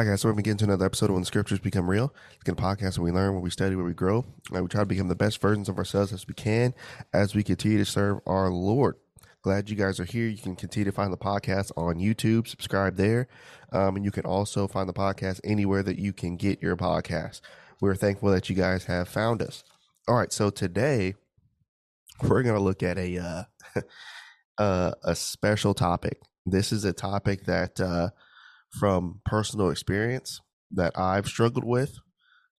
Hi guys, so we're getting to get into another episode of When Scriptures Become Real. It's a podcast where we learn, where we study, where we grow, and we try to become the best versions of ourselves as we can as we continue to serve our Lord. Glad you guys are here. You can continue to find the podcast on YouTube, subscribe there, um, and you can also find the podcast anywhere that you can get your podcast. We're thankful that you guys have found us. All right, so today we're going to look at a uh, uh, a special topic. This is a topic that uh, from personal experience that I've struggled with.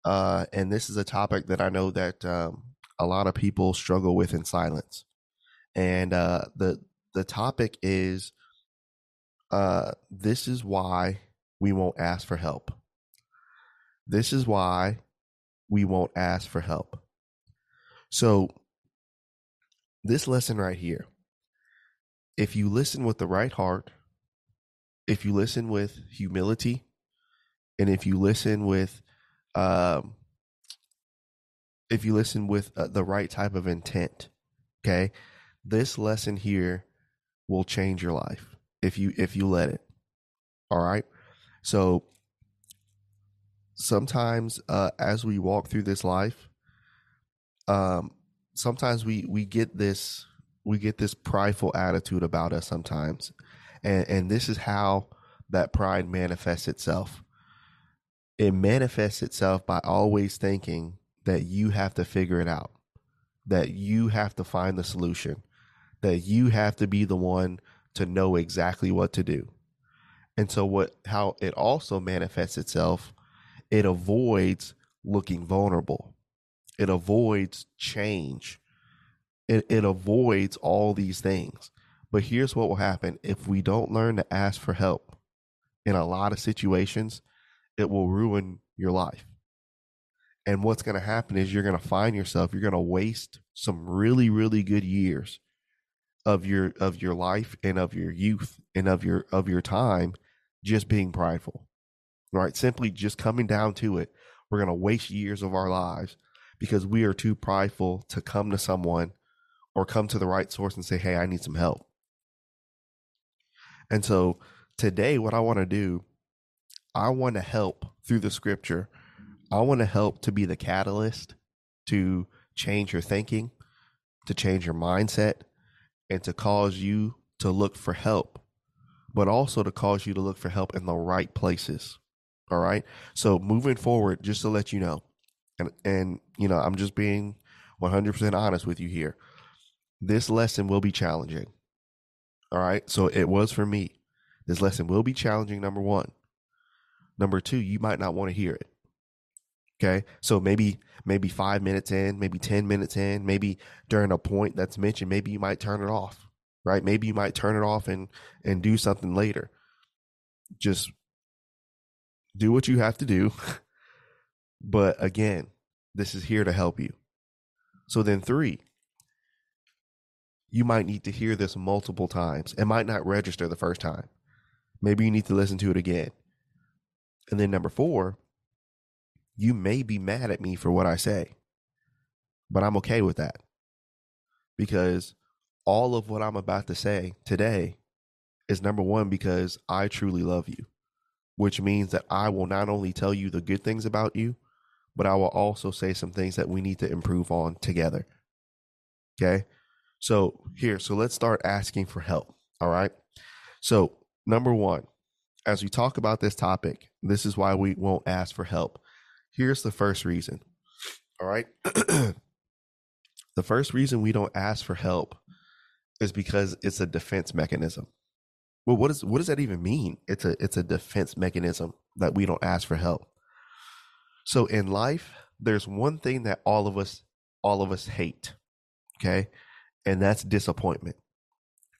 Uh, and this is a topic that I know that um, a lot of people struggle with in silence. And uh, the the topic is uh, this is why we won't ask for help. This is why we won't ask for help. So, this lesson right here, if you listen with the right heart, if you listen with humility and if you listen with um if you listen with uh, the right type of intent okay this lesson here will change your life if you if you let it all right? So sometimes uh as we walk through this life um sometimes we we get this we get this prideful attitude about us sometimes and and this is how that pride manifests itself. It manifests itself by always thinking that you have to figure it out that you have to find the solution that you have to be the one to know exactly what to do. And so what how it also manifests itself it avoids looking vulnerable. It avoids change. It, it avoids all these things but here's what will happen if we don't learn to ask for help in a lot of situations, it will ruin your life. And what's going to happen is you're going to find yourself, you're going to waste some really, really good years of your of your life and of your youth and of your of your time just being prideful. Right? Simply just coming down to it. We're going to waste years of our lives because we are too prideful to come to someone or come to the right source and say, "Hey, I need some help." And so today, what I want to do, I want to help through the scripture. I want to help to be the catalyst to change your thinking, to change your mindset, and to cause you to look for help, but also to cause you to look for help in the right places. All right. So moving forward, just to let you know, and and you know, I'm just being 100% honest with you here. This lesson will be challenging. All right. So it was for me. This lesson will be challenging, number one. Number two, you might not want to hear it. Okay. So maybe, maybe five minutes in, maybe 10 minutes in, maybe during a point that's mentioned, maybe you might turn it off, right? Maybe you might turn it off and, and do something later. Just do what you have to do. but again, this is here to help you. So then, three, you might need to hear this multiple times. It might not register the first time. Maybe you need to listen to it again. And then number four, you may be mad at me for what I say, but I'm okay with that because all of what I'm about to say today is number one, because I truly love you, which means that I will not only tell you the good things about you, but I will also say some things that we need to improve on together. Okay. So here, so let's start asking for help. All right. So number one, as we talk about this topic, this is why we won't ask for help. Here's the first reason. All right. the first reason we don't ask for help is because it's a defense mechanism. Well, what is what does that even mean? It's a it's a defense mechanism that we don't ask for help. So in life, there's one thing that all of us all of us hate. Okay? And that's disappointment.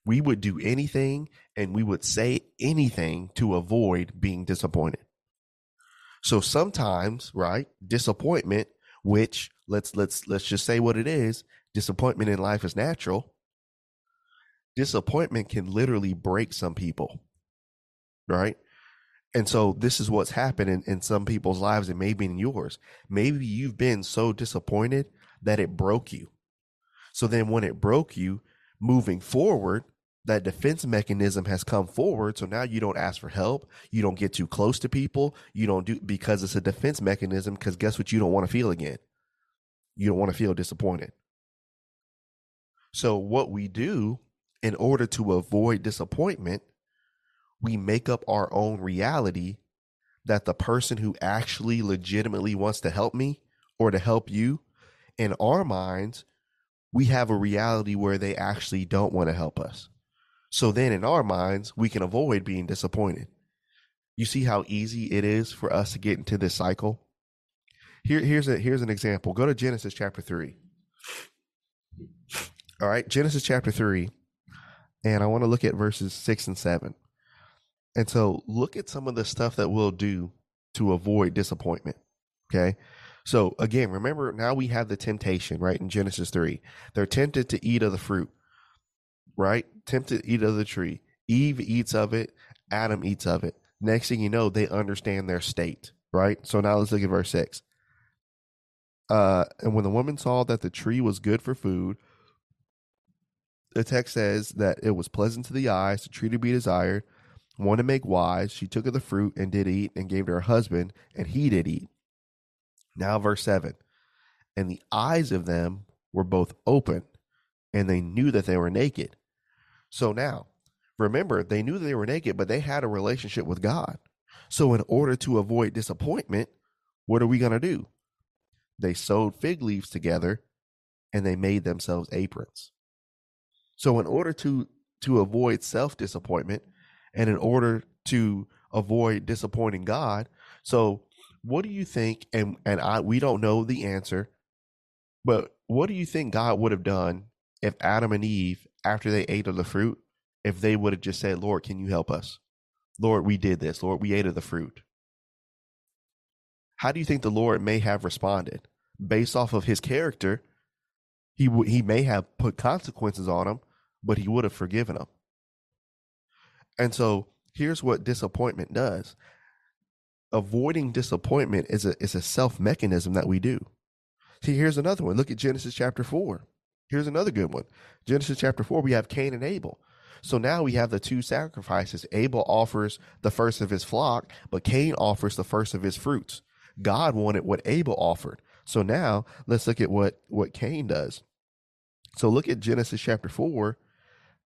We would do anything and we would say anything to avoid being disappointed. So sometimes, right, disappointment, which let's let's let's just say what it is, disappointment in life is natural. Disappointment can literally break some people. Right? And so this is what's happened in, in some people's lives and maybe in yours. Maybe you've been so disappointed that it broke you so then when it broke you, moving forward, that defense mechanism has come forward. So now you don't ask for help. You don't get too close to people. You don't do because it's a defense mechanism. Because guess what? You don't want to feel again. You don't want to feel disappointed. So what we do in order to avoid disappointment, we make up our own reality that the person who actually legitimately wants to help me or to help you, in our minds, we have a reality where they actually don't want to help us. So then in our minds, we can avoid being disappointed. You see how easy it is for us to get into this cycle? Here, here's a here's an example. Go to Genesis chapter three. All right, Genesis chapter three, and I want to look at verses six and seven. And so look at some of the stuff that we'll do to avoid disappointment. Okay. So again, remember now we have the temptation, right? In Genesis 3. They're tempted to eat of the fruit, right? Tempted to eat of the tree. Eve eats of it, Adam eats of it. Next thing you know, they understand their state, right? So now let's look at verse 6. Uh, and when the woman saw that the tree was good for food, the text says that it was pleasant to the eyes, the tree to be desired, one to make wise. She took of the fruit and did eat, and gave to her husband, and he did eat. Now, verse 7 And the eyes of them were both open, and they knew that they were naked. So now, remember, they knew they were naked, but they had a relationship with God. So, in order to avoid disappointment, what are we going to do? They sewed fig leaves together and they made themselves aprons. So, in order to to avoid self disappointment, and in order to avoid disappointing God, so what do you think? And and I we don't know the answer, but what do you think God would have done if Adam and Eve, after they ate of the fruit, if they would have just said, Lord, can you help us? Lord, we did this. Lord, we ate of the fruit. How do you think the Lord may have responded? Based off of his character, he w- he may have put consequences on him, but he would have forgiven him. And so here's what disappointment does avoiding disappointment is a is a self mechanism that we do. See, here's another one. Look at Genesis chapter four. Here's another good one. Genesis chapter four, we have Cain and Abel. So now we have the two sacrifices. Abel offers the first of his flock, but Cain offers the first of his fruits. God wanted what Abel offered. So now let's look at what what Cain does. So look at Genesis chapter 4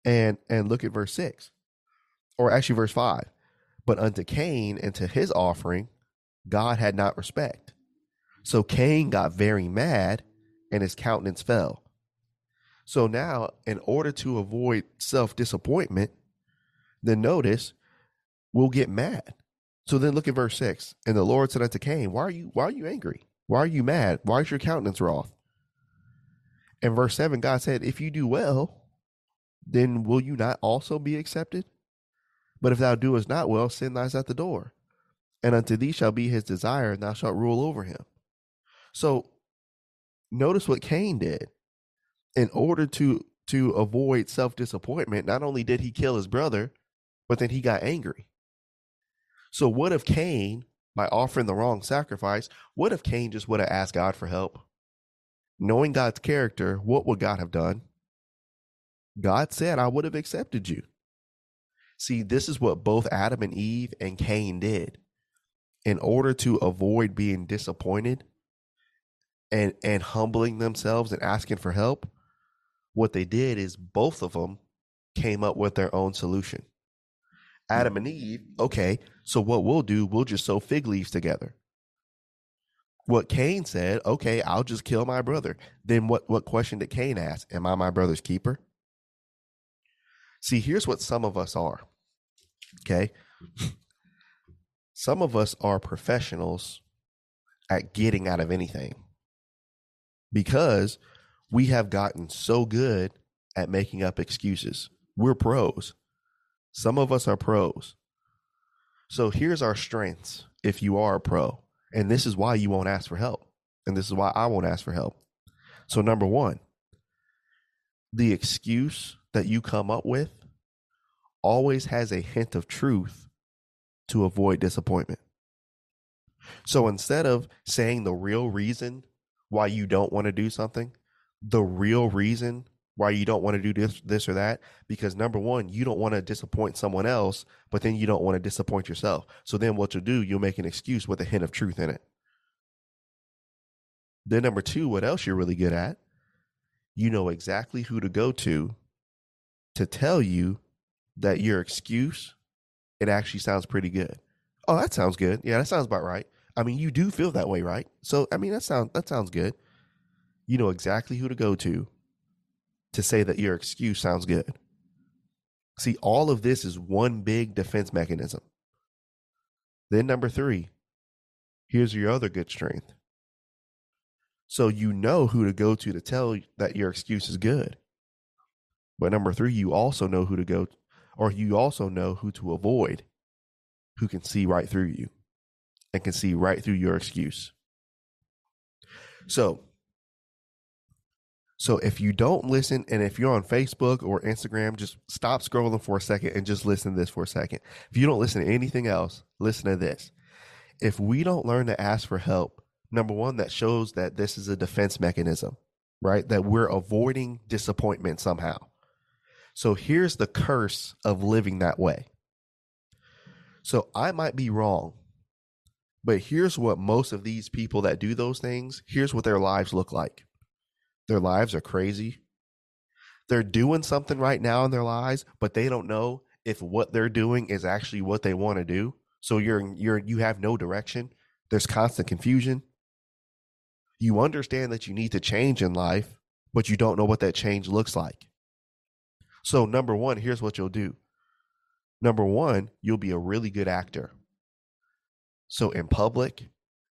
and and look at verse 6. Or actually verse 5. But unto Cain and to his offering, God had not respect. So Cain got very mad and his countenance fell. So now, in order to avoid self disappointment, then notice we'll get mad. So then look at verse six. And the Lord said unto Cain, Why are you why are you angry? Why are you mad? Why is your countenance wroth? And verse seven, God said, If you do well, then will you not also be accepted? But if thou doest not well, sin lies at the door, and unto thee shall be his desire, and thou shalt rule over him. So notice what Cain did. In order to to avoid self disappointment, not only did he kill his brother, but then he got angry. So what if Cain, by offering the wrong sacrifice, what if Cain just would have asked God for help? Knowing God's character, what would God have done? God said, I would have accepted you. See, this is what both Adam and Eve and Cain did. In order to avoid being disappointed and and humbling themselves and asking for help, what they did is both of them came up with their own solution. Adam and Eve, okay, so what we'll do, we'll just sew fig leaves together. What Cain said, okay, I'll just kill my brother. Then what what question did Cain ask? Am I my brother's keeper? See, here's what some of us are. Okay. Some of us are professionals at getting out of anything because we have gotten so good at making up excuses. We're pros. Some of us are pros. So here's our strengths if you are a pro. And this is why you won't ask for help. And this is why I won't ask for help. So, number one, the excuse that you come up with always has a hint of truth to avoid disappointment. So instead of saying the real reason why you don't want to do something, the real reason why you don't want to do this, this or that. Because number one, you don't want to disappoint someone else, but then you don't want to disappoint yourself. So then what you'll do, you'll make an excuse with a hint of truth in it. Then number two, what else you're really good at? You know exactly who to go to to tell you that your excuse, it actually sounds pretty good. Oh, that sounds good. Yeah, that sounds about right. I mean, you do feel that way, right? So, I mean, that sounds that sounds good. You know exactly who to go to to say that your excuse sounds good. See, all of this is one big defense mechanism. Then number 3, here's your other good strength. So you know who to go to to tell that your excuse is good. But number 3, you also know who to go to, or you also know who to avoid who can see right through you and can see right through your excuse. So, so if you don't listen and if you're on Facebook or Instagram, just stop scrolling for a second and just listen to this for a second. If you don't listen to anything else, listen to this. If we don't learn to ask for help, number one, that shows that this is a defense mechanism, right? That we're avoiding disappointment somehow. So here's the curse of living that way. So I might be wrong, but here's what most of these people that do those things, here's what their lives look like. Their lives are crazy. They're doing something right now in their lives, but they don't know if what they're doing is actually what they want to do. So you're you're you have no direction. There's constant confusion. You understand that you need to change in life, but you don't know what that change looks like. So, number one, here's what you'll do. Number one, you'll be a really good actor. So, in public,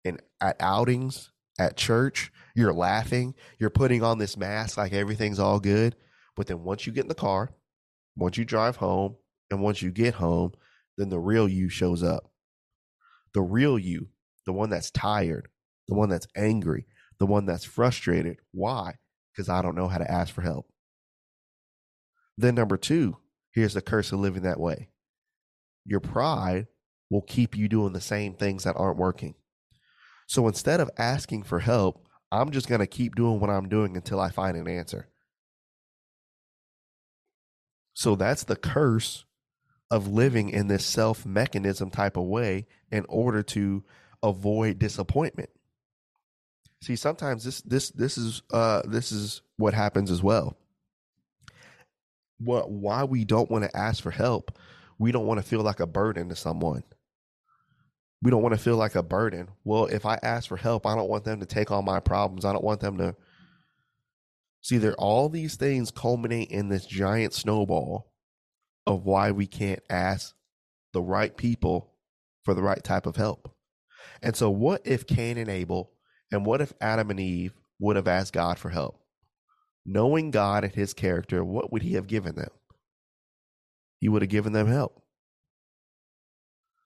and at outings, at church, you're laughing, you're putting on this mask like everything's all good. But then once you get in the car, once you drive home, and once you get home, then the real you shows up. The real you, the one that's tired, the one that's angry, the one that's frustrated. Why? Because I don't know how to ask for help. Then, number two, here's the curse of living that way your pride will keep you doing the same things that aren't working. So instead of asking for help, I'm just going to keep doing what I'm doing until I find an answer. So that's the curse of living in this self mechanism type of way in order to avoid disappointment. See, sometimes this this this is uh this is what happens as well what why we don't want to ask for help. We don't want to feel like a burden to someone. We don't want to feel like a burden. Well, if I ask for help, I don't want them to take on my problems. I don't want them to see there all these things culminate in this giant snowball of why we can't ask the right people for the right type of help. And so what if Cain and Abel and what if Adam and Eve would have asked God for help? Knowing God and his character, what would he have given them? He would have given them help.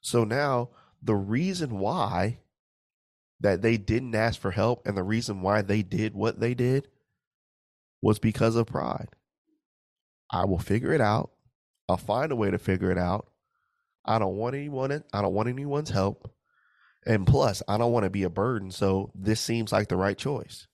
So now the reason why that they didn't ask for help and the reason why they did what they did was because of pride. I will figure it out. I'll find a way to figure it out. I don't want anyone I don't want anyone's help. And plus, I don't want to be a burden, so this seems like the right choice.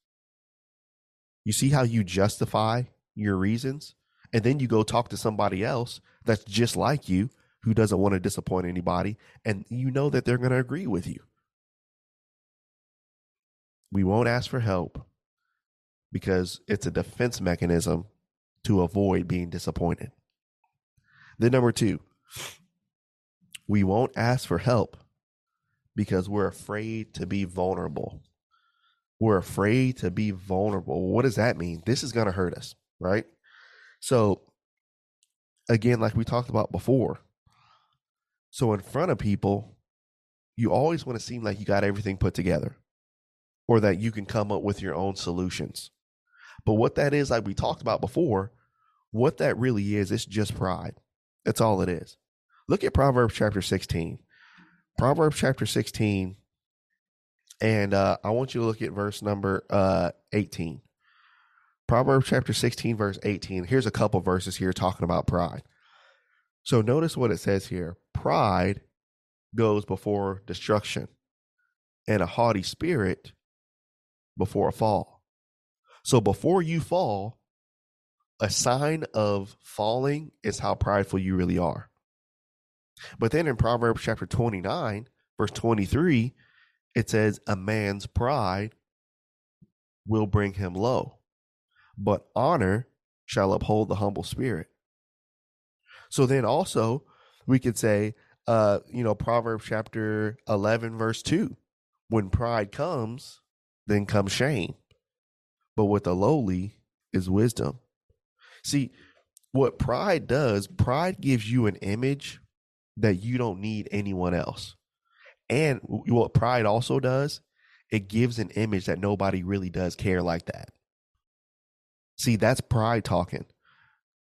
You see how you justify your reasons? And then you go talk to somebody else that's just like you who doesn't want to disappoint anybody. And you know that they're going to agree with you. We won't ask for help because it's a defense mechanism to avoid being disappointed. Then, number two, we won't ask for help because we're afraid to be vulnerable. We're afraid to be vulnerable. What does that mean? This is going to hurt us, right? So, again, like we talked about before, so in front of people, you always want to seem like you got everything put together or that you can come up with your own solutions. But what that is, like we talked about before, what that really is, it's just pride. That's all it is. Look at Proverbs chapter 16. Proverbs chapter 16 and uh, I want you to look at verse number uh, 18. Proverbs chapter 16, verse 18. Here's a couple verses here talking about pride. So notice what it says here pride goes before destruction, and a haughty spirit before a fall. So before you fall, a sign of falling is how prideful you really are. But then in Proverbs chapter 29, verse 23, it says, A man's pride will bring him low, but honor shall uphold the humble spirit. So then also, we could say, uh, you know, Proverbs chapter 11, verse 2 when pride comes, then comes shame. But with the lowly is wisdom. See, what pride does, pride gives you an image that you don't need anyone else. And what pride also does, it gives an image that nobody really does care like that. See, that's pride talking.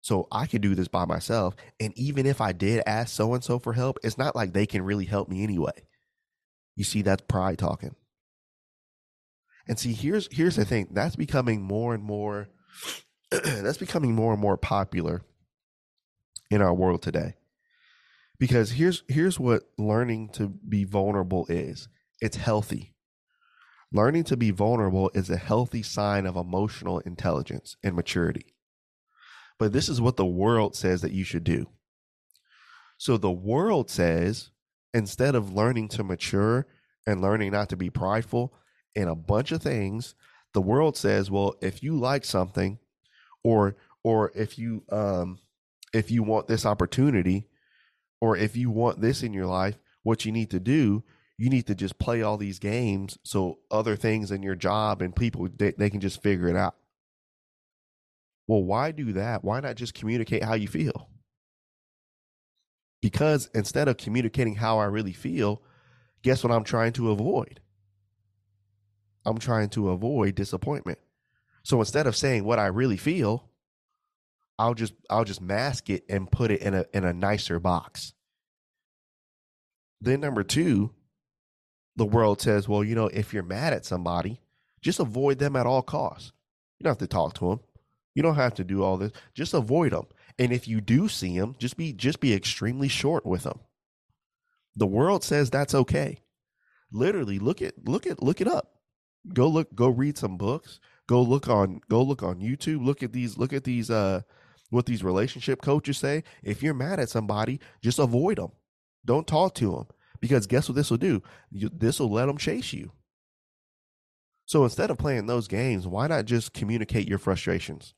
So I could do this by myself. And even if I did ask so and so for help, it's not like they can really help me anyway. You see, that's pride talking. And see, here's here's the thing. That's becoming more and more that's becoming more and more popular in our world today. Because here's here's what learning to be vulnerable is. It's healthy. Learning to be vulnerable is a healthy sign of emotional intelligence and maturity. But this is what the world says that you should do. So the world says instead of learning to mature and learning not to be prideful in a bunch of things, the world says, well, if you like something or or if you um if you want this opportunity or if you want this in your life, what you need to do, you need to just play all these games so other things in your job and people they, they can just figure it out. Well, why do that? Why not just communicate how you feel? Because instead of communicating how I really feel, guess what I'm trying to avoid? I'm trying to avoid disappointment. So instead of saying what I really feel, I'll just I'll just mask it and put it in a in a nicer box. Then number 2, the world says, well, you know, if you're mad at somebody, just avoid them at all costs. You don't have to talk to them. You don't have to do all this. Just avoid them. And if you do see them, just be just be extremely short with them. The world says that's okay. Literally, look at look at look it up. Go look go read some books. Go look on go look on YouTube. Look at these look at these uh what these relationship coaches say. If you're mad at somebody, just avoid them. Don't talk to them because guess what this will do? This will let them chase you. So instead of playing those games, why not just communicate your frustrations?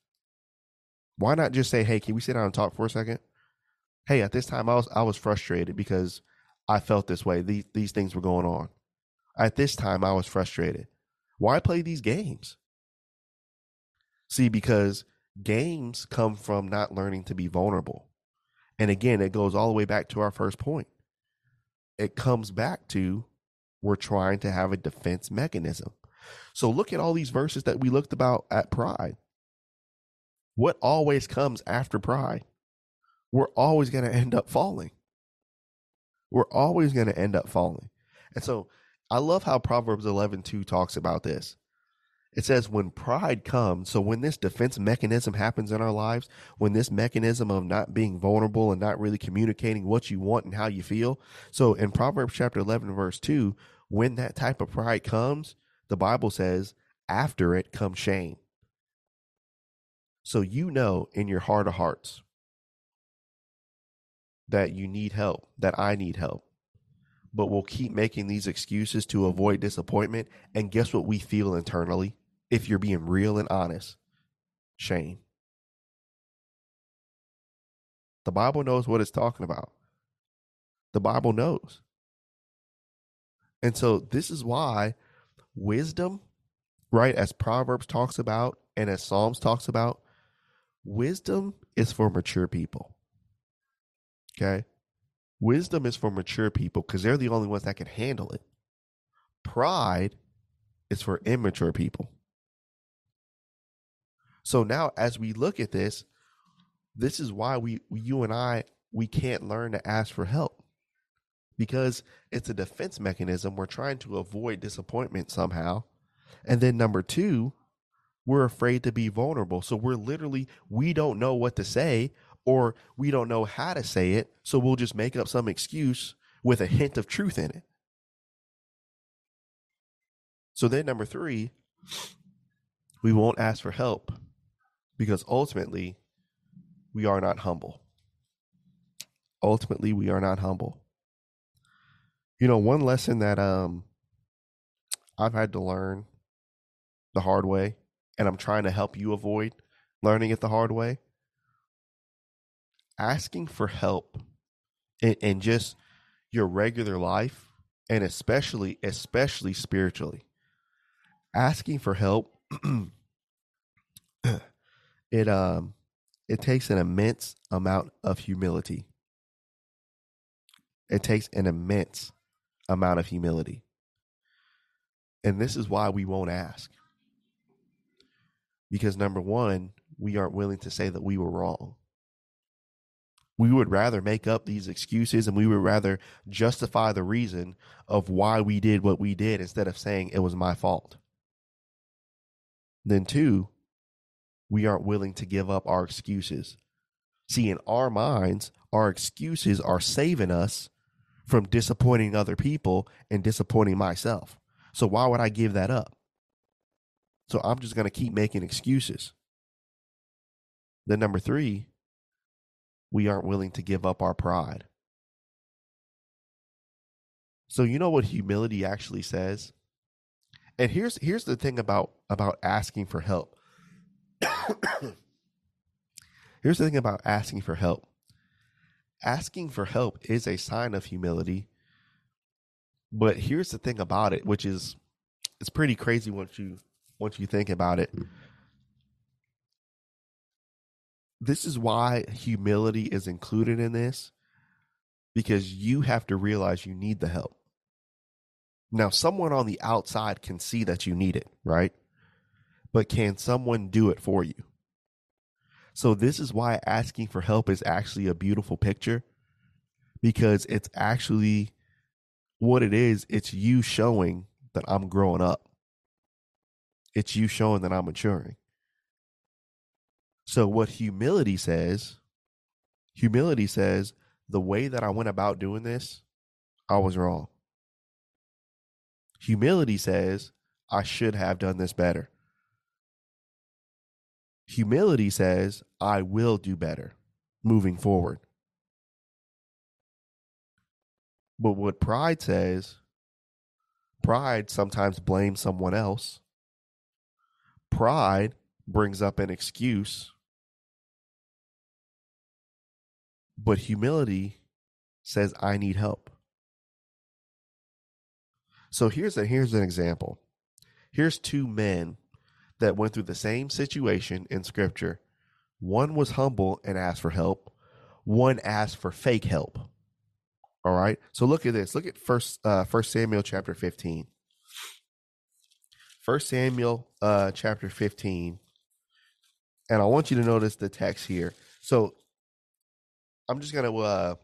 Why not just say, "Hey, can we sit down and talk for a second? Hey, at this time I was I was frustrated because I felt this way. These these things were going on. At this time I was frustrated. Why play these games? See, because games come from not learning to be vulnerable. And again, it goes all the way back to our first point. It comes back to we're trying to have a defense mechanism. So look at all these verses that we looked about at pride. What always comes after pride? We're always going to end up falling. We're always going to end up falling. And so I love how Proverbs 11 2 talks about this. It says, when pride comes, so when this defense mechanism happens in our lives, when this mechanism of not being vulnerable and not really communicating what you want and how you feel. So in Proverbs chapter 11, verse 2, when that type of pride comes, the Bible says, after it comes shame. So you know in your heart of hearts that you need help, that I need help. But we'll keep making these excuses to avoid disappointment. And guess what we feel internally? If you're being real and honest, shame. The Bible knows what it's talking about. The Bible knows. And so this is why wisdom, right, as Proverbs talks about and as Psalms talks about, wisdom is for mature people. Okay? Wisdom is for mature people because they're the only ones that can handle it. Pride is for immature people. So now, as we look at this, this is why we, you and I, we can't learn to ask for help because it's a defense mechanism. We're trying to avoid disappointment somehow. And then number two, we're afraid to be vulnerable. So we're literally, we don't know what to say or we don't know how to say it. So we'll just make up some excuse with a hint of truth in it. So then, number three, we won't ask for help because ultimately we are not humble. Ultimately, we are not humble. You know, one lesson that um I've had to learn the hard way, and I'm trying to help you avoid learning it the hard way. Asking for help in, in just your regular life, and especially, especially spiritually, asking for help, it um it takes an immense amount of humility. It takes an immense amount of humility. And this is why we won't ask. Because number one, we aren't willing to say that we were wrong. We would rather make up these excuses and we would rather justify the reason of why we did what we did instead of saying it was my fault. Then, two, we aren't willing to give up our excuses. See, in our minds, our excuses are saving us from disappointing other people and disappointing myself. So why would I give that up? So I'm just going to keep making excuses. Then, number three, we aren't willing to give up our pride. So you know what humility actually says? And here's here's the thing about about asking for help. here's the thing about asking for help. Asking for help is a sign of humility. But here's the thing about it, which is it's pretty crazy once you once you think about it. This is why humility is included in this because you have to realize you need the help. Now, someone on the outside can see that you need it, right? But can someone do it for you? So, this is why asking for help is actually a beautiful picture because it's actually what it is. It's you showing that I'm growing up, it's you showing that I'm maturing. So, what humility says, humility says, the way that I went about doing this, I was wrong. Humility says, I should have done this better. Humility says, I will do better moving forward. But what pride says, pride sometimes blames someone else. Pride brings up an excuse. But humility says, I need help. So here's a here's an example. Here's two men that went through the same situation in scripture. One was humble and asked for help. One asked for fake help. All right. So look at this. Look at first uh first Samuel chapter 15. First Samuel uh chapter 15. And I want you to notice the text here. So I'm just gonna uh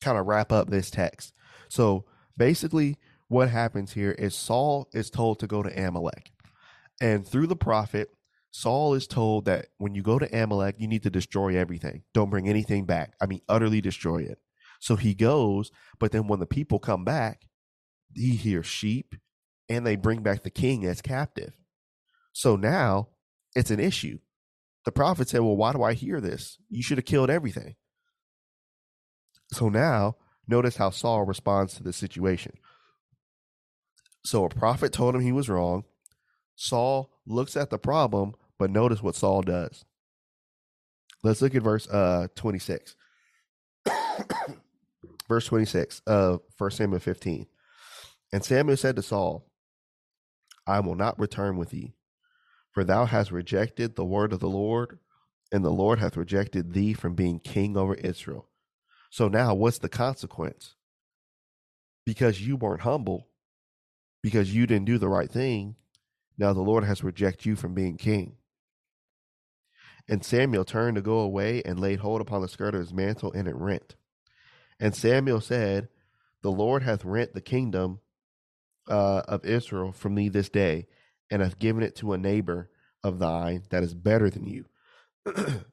kind of wrap up this text. So basically what happens here is Saul is told to go to Amalek. And through the prophet, Saul is told that when you go to Amalek, you need to destroy everything. Don't bring anything back. I mean, utterly destroy it. So he goes, but then when the people come back, he hears sheep and they bring back the king as captive. So now it's an issue. The prophet said, Well, why do I hear this? You should have killed everything. So now notice how Saul responds to the situation. So a prophet told him he was wrong. Saul looks at the problem, but notice what Saul does. Let's look at verse uh 26. verse 26 of 1 Samuel 15. And Samuel said to Saul, I will not return with thee, for thou hast rejected the word of the Lord, and the Lord hath rejected thee from being king over Israel. So now what's the consequence? Because you weren't humble, because you didn't do the right thing, now the Lord has rejected you from being king. And Samuel turned to go away and laid hold upon the skirt of his mantle, and it rent. And Samuel said, The Lord hath rent the kingdom uh, of Israel from thee this day, and hath given it to a neighbor of thine that is better than you.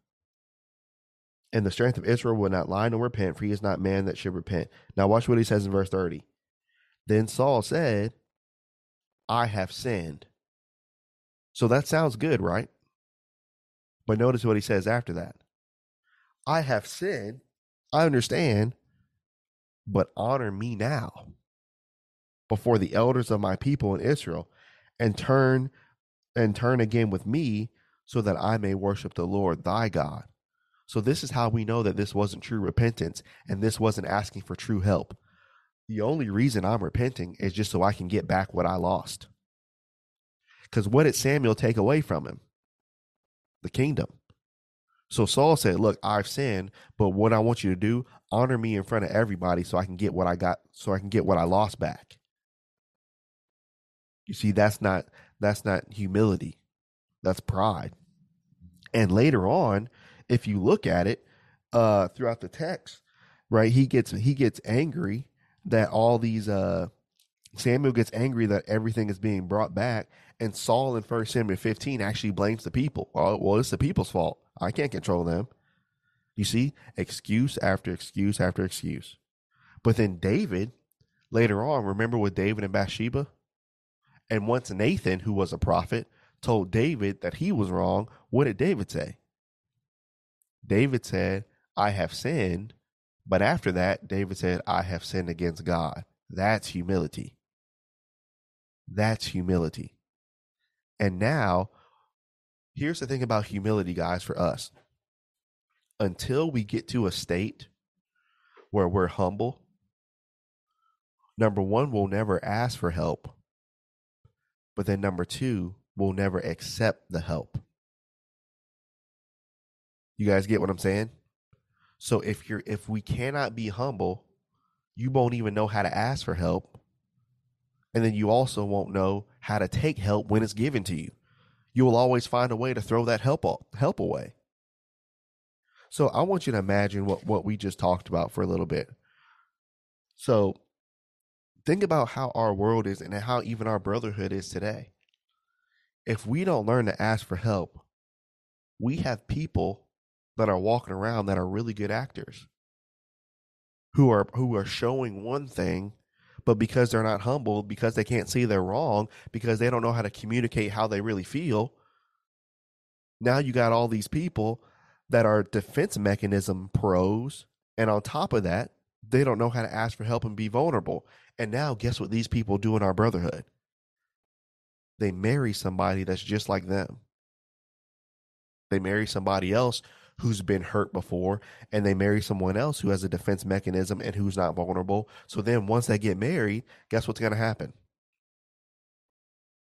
and the strength of Israel will not lie nor repent, for he is not man that should repent. Now watch what he says in verse 30. Then Saul said, I have sinned. So that sounds good, right? But notice what he says after that. I have sinned. I understand, but honor me now before the elders of my people in Israel and turn and turn again with me so that I may worship the Lord thy God. So this is how we know that this wasn't true repentance and this wasn't asking for true help. The only reason I'm repenting is just so I can get back what I lost. Because what did Samuel take away from him? The kingdom. So Saul said, Look, I've sinned, but what I want you to do, honor me in front of everybody so I can get what I got, so I can get what I lost back. You see, that's not that's not humility. That's pride. And later on, if you look at it, uh throughout the text, right, he gets he gets angry that all these uh Samuel gets angry that everything is being brought back, and Saul in First Samuel 15 actually blames the people. Well, it's the people's fault. I can't control them. You see, excuse after excuse after excuse. But then David, later on, remember with David and Bathsheba? And once Nathan, who was a prophet, told David that he was wrong, what did David say? David said, I have sinned. But after that, David said, I have sinned against God. That's humility. That's humility. And now, here's the thing about humility, guys, for us. Until we get to a state where we're humble, number one, we'll never ask for help. But then number two, we'll never accept the help. You guys get what I'm saying? So if you're if we cannot be humble, you won't even know how to ask for help and then you also won't know how to take help when it's given to you. You will always find a way to throw that help help away. So I want you to imagine what, what we just talked about for a little bit. So think about how our world is and how even our brotherhood is today. If we don't learn to ask for help, we have people that are walking around that are really good actors who are who are showing one thing but because they're not humble, because they can't see they're wrong, because they don't know how to communicate how they really feel, now you got all these people that are defense mechanism pros. And on top of that, they don't know how to ask for help and be vulnerable. And now, guess what these people do in our brotherhood? They marry somebody that's just like them. They marry somebody else who's been hurt before and they marry someone else who has a defense mechanism and who's not vulnerable. So then once they get married, guess what's going to happen?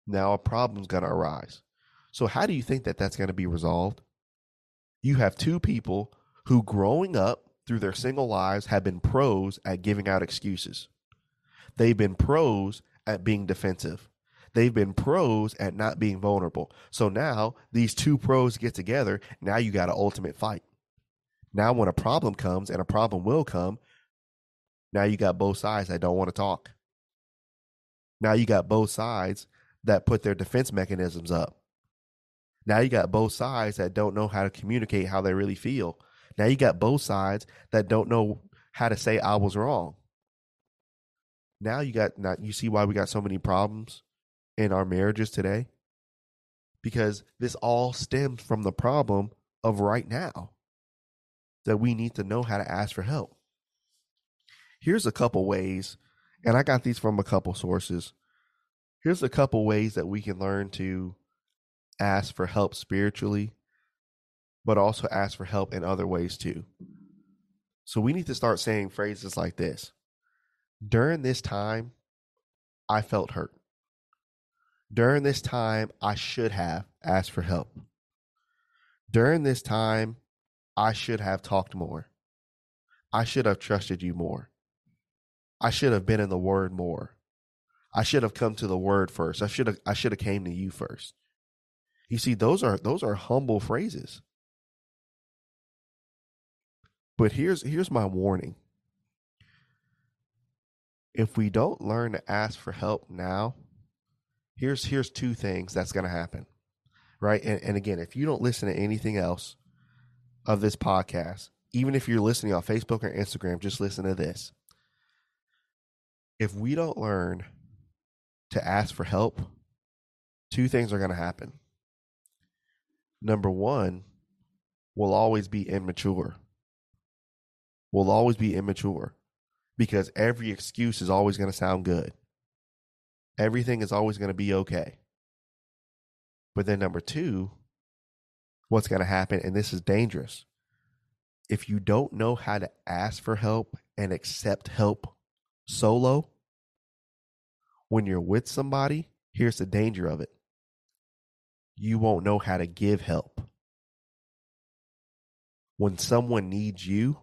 Now a problem's going to arise. So how do you think that that's going to be resolved? You have two people who growing up through their single lives have been pros at giving out excuses. They've been pros at being defensive. They've been pros at not being vulnerable. So now these two pros get together. Now you got an ultimate fight. Now, when a problem comes, and a problem will come, now you got both sides that don't want to talk. Now you got both sides that put their defense mechanisms up. Now you got both sides that don't know how to communicate how they really feel. Now you got both sides that don't know how to say I was wrong. Now you got now you see why we got so many problems in our marriages today because this all stems from the problem of right now that we need to know how to ask for help. Here's a couple ways, and I got these from a couple sources. Here's a couple ways that we can learn to ask for help spiritually, but also ask for help in other ways too. So we need to start saying phrases like this During this time, I felt hurt. During this time, I should have asked for help. During this time, I should have talked more. I should have trusted you more. I should have been in the word more. I should have come to the word first. I should have I should have came to you first. You see those are those are humble phrases. But here's here's my warning. If we don't learn to ask for help now, here's here's two things that's going to happen right? And, and again if you don't listen to anything else of this podcast even if you're listening on facebook or instagram just listen to this. If we don't learn to ask for help two things are going to happen. Number one we'll always be immature. We'll always be immature because every excuse is always going to sound good. Everything is always going to be okay. But then, number two, what's going to happen, and this is dangerous. If you don't know how to ask for help and accept help solo, when you're with somebody, here's the danger of it you won't know how to give help. When someone needs you,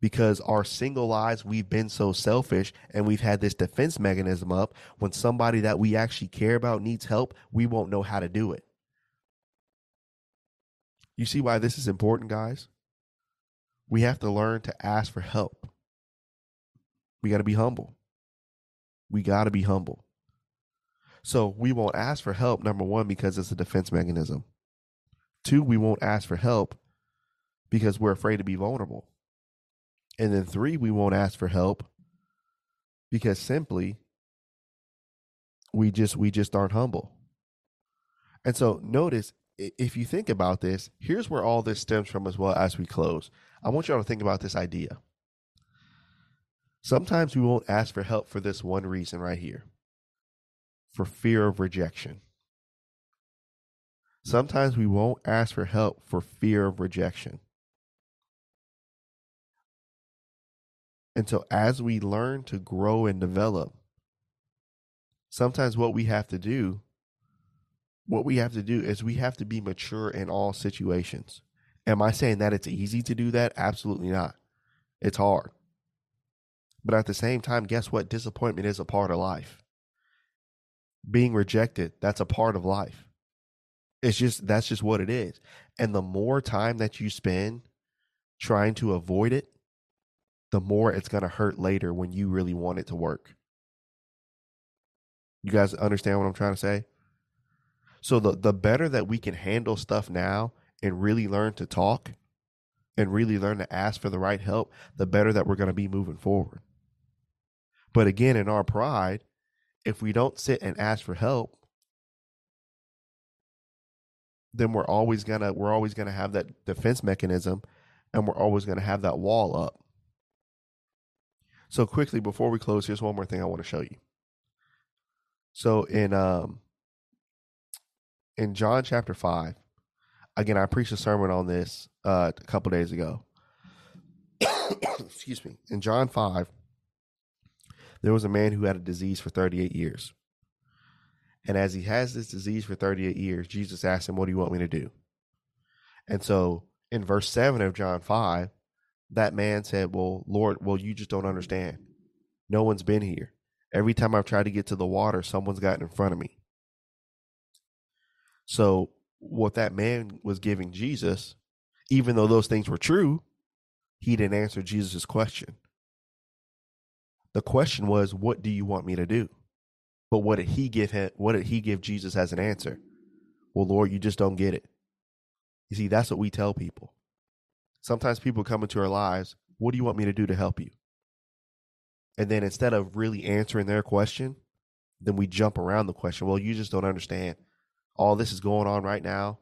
because our single lives, we've been so selfish and we've had this defense mechanism up. When somebody that we actually care about needs help, we won't know how to do it. You see why this is important, guys? We have to learn to ask for help. We got to be humble. We got to be humble. So we won't ask for help, number one, because it's a defense mechanism. Two, we won't ask for help because we're afraid to be vulnerable. And then three, we won't ask for help because simply we just we just aren't humble. And so notice if you think about this, here's where all this stems from as well as we close. I want y'all to think about this idea. Sometimes we won't ask for help for this one reason right here for fear of rejection. Sometimes we won't ask for help for fear of rejection. And so, as we learn to grow and develop, sometimes what we have to do what we have to do is we have to be mature in all situations. Am I saying that it's easy to do that? Absolutely not. It's hard. But at the same time, guess what? Disappointment is a part of life. Being rejected, that's a part of life. It's just, that's just what it is. And the more time that you spend trying to avoid it, the more it's going to hurt later when you really want it to work. You guys understand what I'm trying to say? So the the better that we can handle stuff now and really learn to talk and really learn to ask for the right help, the better that we're going to be moving forward. But again, in our pride, if we don't sit and ask for help, then we're always gonna we're always gonna have that defense mechanism and we're always gonna have that wall up. So quickly before we close, here's one more thing I want to show you. So in um in John chapter 5, again, I preached a sermon on this uh, a couple days ago. Excuse me. In John 5, there was a man who had a disease for 38 years. And as he has this disease for 38 years, Jesus asked him, What do you want me to do? And so in verse 7 of John 5, that man said, Well, Lord, well, you just don't understand. No one's been here. Every time I've tried to get to the water, someone's gotten in front of me. So what that man was giving Jesus, even though those things were true, he didn't answer Jesus' question. The question was, what do you want me to do? But what did he give him what did he give Jesus as an answer? Well, Lord, you just don't get it. You see, that's what we tell people. Sometimes people come into our lives, what do you want me to do to help you? And then instead of really answering their question, then we jump around the question. Well, you just don't understand all this is going on right now.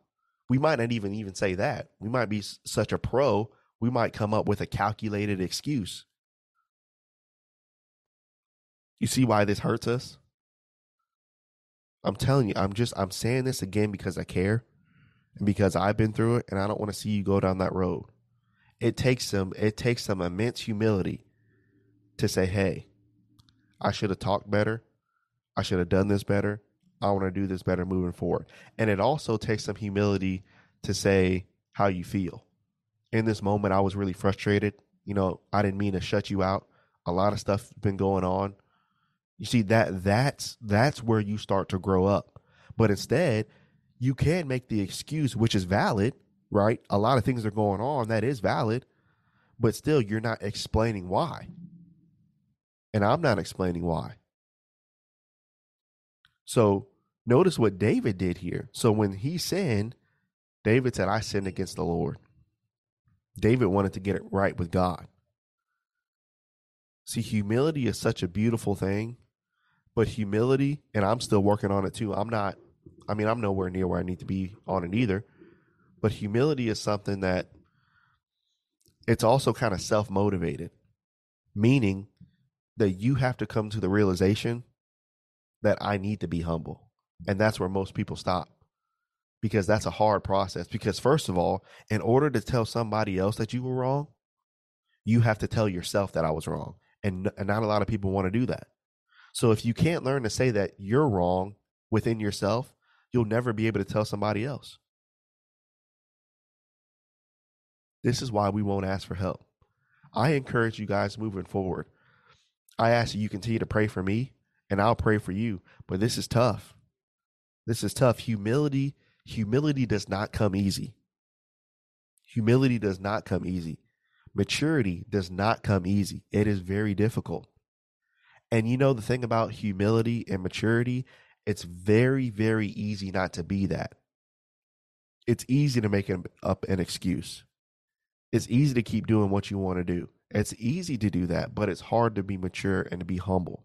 We might not even even say that. We might be such a pro, we might come up with a calculated excuse. You see why this hurts us? I'm telling you, I'm just I'm saying this again because I care and because I've been through it and I don't want to see you go down that road. It takes some it takes some immense humility to say, "Hey, I should have talked better. I should have done this better. I want to do this better moving forward. And it also takes some humility to say how you feel. In this moment, I was really frustrated. You know, I didn't mean to shut you out. A lot of stuff been going on. You see that that's that's where you start to grow up. But instead, you can make the excuse, which is valid, right? A lot of things are going on that is valid, but still you're not explaining why. And I'm not explaining why. So Notice what David did here. So when he sinned, David said, I sinned against the Lord. David wanted to get it right with God. See, humility is such a beautiful thing, but humility, and I'm still working on it too. I'm not, I mean, I'm nowhere near where I need to be on it either, but humility is something that it's also kind of self motivated, meaning that you have to come to the realization that I need to be humble. And that's where most people stop because that's a hard process. Because, first of all, in order to tell somebody else that you were wrong, you have to tell yourself that I was wrong. And, and not a lot of people want to do that. So, if you can't learn to say that you're wrong within yourself, you'll never be able to tell somebody else. This is why we won't ask for help. I encourage you guys moving forward. I ask that you continue to pray for me and I'll pray for you, but this is tough. This is tough. Humility, humility does not come easy. Humility does not come easy. Maturity does not come easy. It is very difficult. And you know the thing about humility and maturity, it's very very easy not to be that. It's easy to make up an excuse it's easy to keep doing what you want to do. It's easy to do that, but it's hard to be mature and to be humble.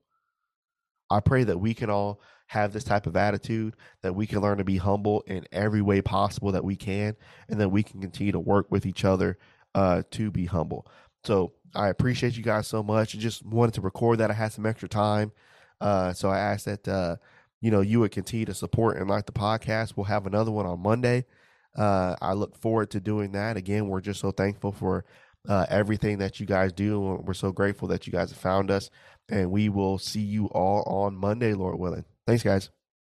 I pray that we can all have this type of attitude, that we can learn to be humble in every way possible that we can, and that we can continue to work with each other uh, to be humble. So I appreciate you guys so much. I just wanted to record that. I had some extra time. Uh, so I ask that, uh, you know, you would continue to support and like the podcast. We'll have another one on Monday. Uh, I look forward to doing that. Again, we're just so thankful for uh, everything that you guys do. We're so grateful that you guys have found us. And we will see you all on Monday, Lord willing. Thanks, guys.